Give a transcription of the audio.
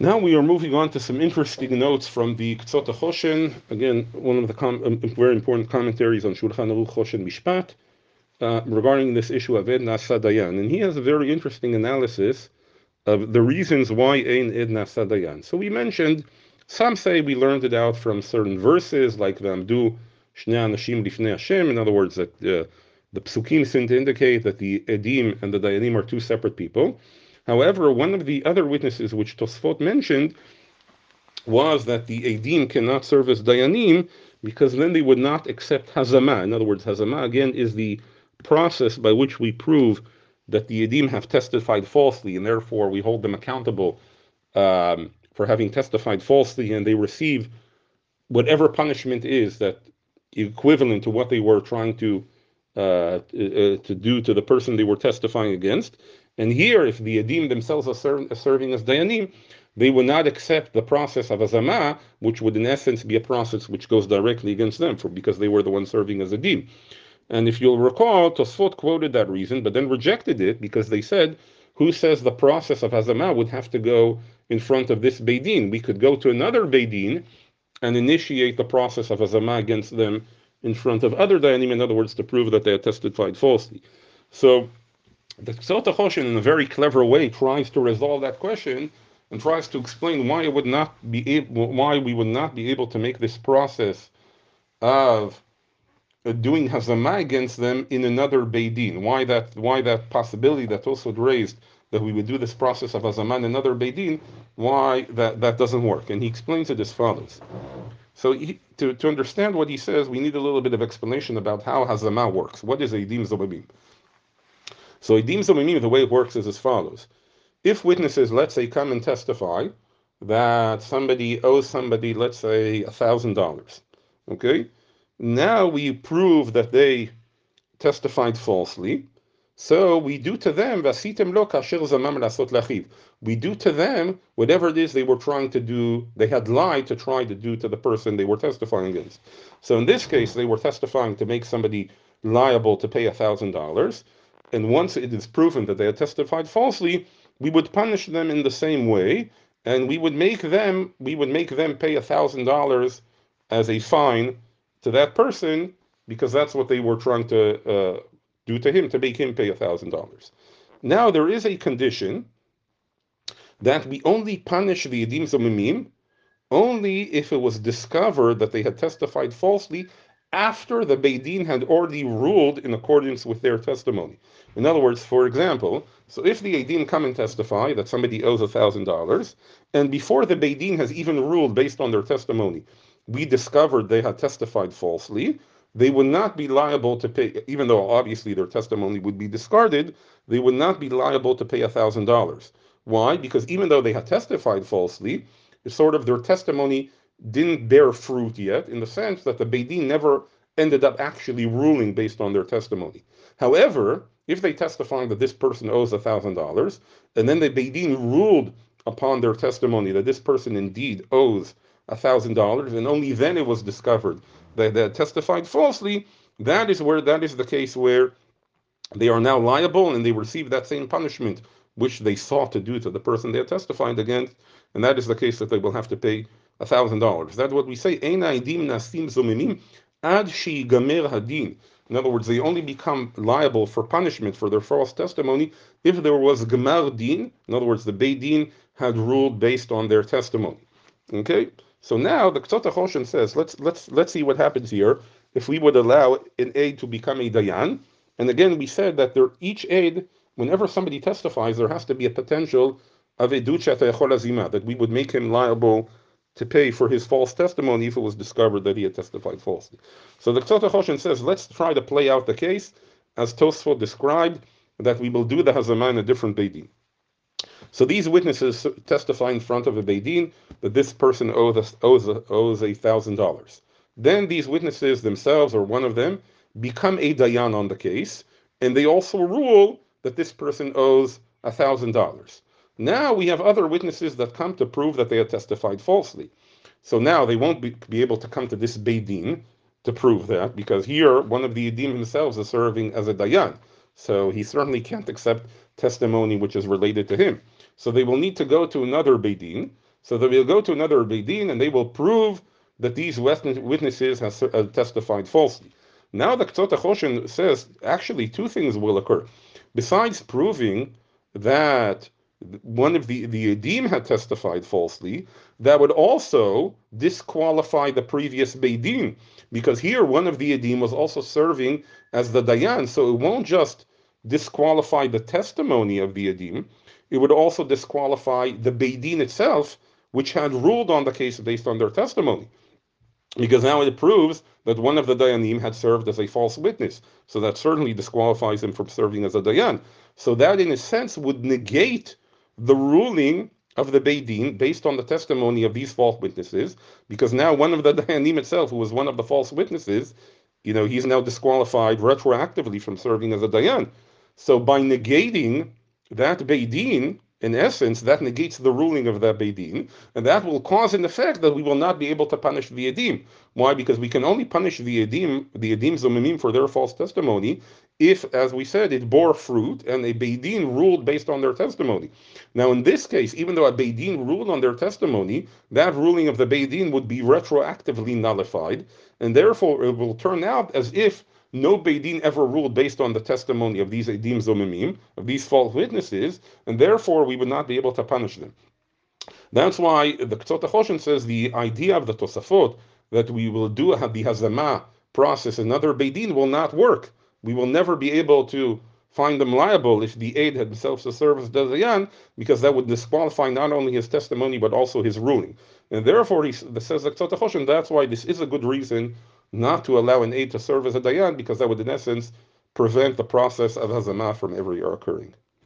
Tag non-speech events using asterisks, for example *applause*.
Now we are moving on to some interesting notes from the Ktsot Choshen. Again, one of the com- um, very important commentaries on Shulchan Aruch Choshen Mishpat uh, regarding this issue of Ed Nasa Dayan. And he has a very interesting analysis of the reasons why Ein Ed Nasa Dayan. So we mentioned, some say we learned it out from certain verses, like Vamdu Shnei Anashim Lifnei Hashem. In other words, that uh, the psukim seem to indicate that the Edim and the Dayanim are two separate people. However, one of the other witnesses which Tosfot mentioned was that the Edim cannot serve as Dayanim because then they would not accept Hazama. In other words, Hazama again is the process by which we prove that the Edim have testified falsely and therefore we hold them accountable um, for having testified falsely and they receive whatever punishment is that equivalent to what they were trying to uh, uh, to do to the person they were testifying against. And here, if the Edim themselves are, are serving as Dayanim, they will not accept the process of Hazama, which would in essence be a process which goes directly against them, for because they were the ones serving as Edim. And if you'll recall, Tosfot quoted that reason, but then rejected it because they said, who says the process of Hazama would have to go in front of this Beidin? We could go to another Beidin and initiate the process of Hazama against them in front of other Dayanim, in other words, to prove that they had testified falsely. So the Ktsot Choshen, in a very clever way, tries to resolve that question and tries to explain why it would not be able, why we would not be able to make this process of uh, doing hazama against them in another beidin. Why that? Why that possibility that also raised that we would do this process of hazama in another beidin? Why that that doesn't work? And he explains it as follows. So he, to, to understand what he says, we need a little bit of explanation about how hazama works. What is edim zomimim? So Edim Zomimim, the way it works is as follows. If witnesses, let's say, come and testify that somebody owes somebody, let's say, a thousand dollars. Okay? Now we prove that they testified falsely. So we do to them, we do to them whatever it is they were trying to do, they had lied to try to do to the person they were testifying against. So in this case, they were testifying to make somebody liable to pay a thousand dollars and once it is proven that they had testified falsely, we would punish them in the same way, and we would make them we would make them pay a thousand dollars as a fine to that person because that's what they were trying to uh, do to him to make him pay a thousand dollars. Now there is a condition that we only punish the edim zomimim only if it was discovered that they had testified falsely after the Beidin had already ruled in accordance with their testimony. In other words, for example, so if the Beidin come and testify that somebody owes $1,000, and before the Beidin has even ruled based on their testimony, we discovered they had testified falsely, they would not be liable to pay, even though obviously their testimony would be discarded, they would not be liable to pay $1,000. Why? Because even though they had testified falsely, sort of their testimony didn't bear fruit yet, in the sense that the Beidin never ended up actually ruling based on their testimony. However, if they testify that this person owes $1,000, and then the Beidin ruled upon their testimony that this person indeed owes $1,000, and only then it was discovered that they testified falsely, that is where that is the case where they are now liable and they receive that same punishment which they sought to do to the person they had testified against, and that is the case that they will have to pay a thousand dollars. That's what we say. ad hadin. In other words, they only become liable for punishment for their false testimony if there was gemar din. In other words, the beidin had ruled based on their testimony. Okay. So now the Ktsot Choshen says, let's let's let's see what happens here if we would allow an aid to become a dayan. And again, we said that there each aid, whenever somebody testifies, there has to be a potential of a duchat that we would make him liable to pay for his false testimony if it was discovered that he had testified falsely. So the Ktsot Choshen says, let's try to play out the case as Tosfot described, that we will do the Hazama in a different Beidin. So these witnesses testify in front of a Beidin that this person owes, owes, owes a thousand dollars. Then these witnesses themselves, or one of them, become a Dayan on the case, and they also rule that this person owes a thousand dollars. Now we have other witnesses that come to prove that they had testified falsely. So now they won't be, be able to come to this Beidin to prove that, because here one of the Edim themselves is serving as a Dayan. So he certainly can't accept testimony which is related to him. So they will need to go to another Beidin, So they will go to another Beidin and they will prove that these witnesses have testified falsely. Now the Ktzot HaChoshen says actually two things will occur. Besides proving that one of the, the Edim had testified falsely, that would also disqualify the previous Beidin, because here one of the Edim was also serving as the Dayan, so it won't just disqualify the testimony of the Edim, it would also disqualify the Beidin itself, which had ruled on the case based on their testimony because now it proves that one of the Dayanim had served as a false witness. So that certainly disqualifies him from serving as a Dayan. So that, in a sense, would negate the ruling of the Beidin based on the testimony of these false witnesses, because now one of the *laughs* Dayanim itself, who was one of the false witnesses, you know, he's now disqualified retroactively from serving as a Dayan. So by negating that Beidin, in essence, that negates the ruling of the Beidin, and that will cause an effect that we will not be able to punish the Edim. Why? Because we can only punish the Edim, the Edim Zomimim for their false testimony, if, as we said, it bore fruit and a Beidin ruled based on their testimony. Now, in this case, even though a Beidin ruled on their testimony, that ruling of the Beidin would be retroactively nullified, and therefore it will turn out as if no Beidin ever ruled based on the testimony of these Edim Zomimim, of these false witnesses, and therefore we would not be able to punish them. That's why the Ktzot HaChoshen says the idea of the Tosafot, that we will do the Hazama process, another Beidin will not work. We will never be able to find them liable if the aid himself to serve as Dazayan, because that would disqualify not only his testimony but also his ruling. And therefore, he says the Ktzot HaChoshen, that's why this is a good reason not to allow an aid to serve as a dayan because that would, in essence, prevent the process of hazamah from ever occurring.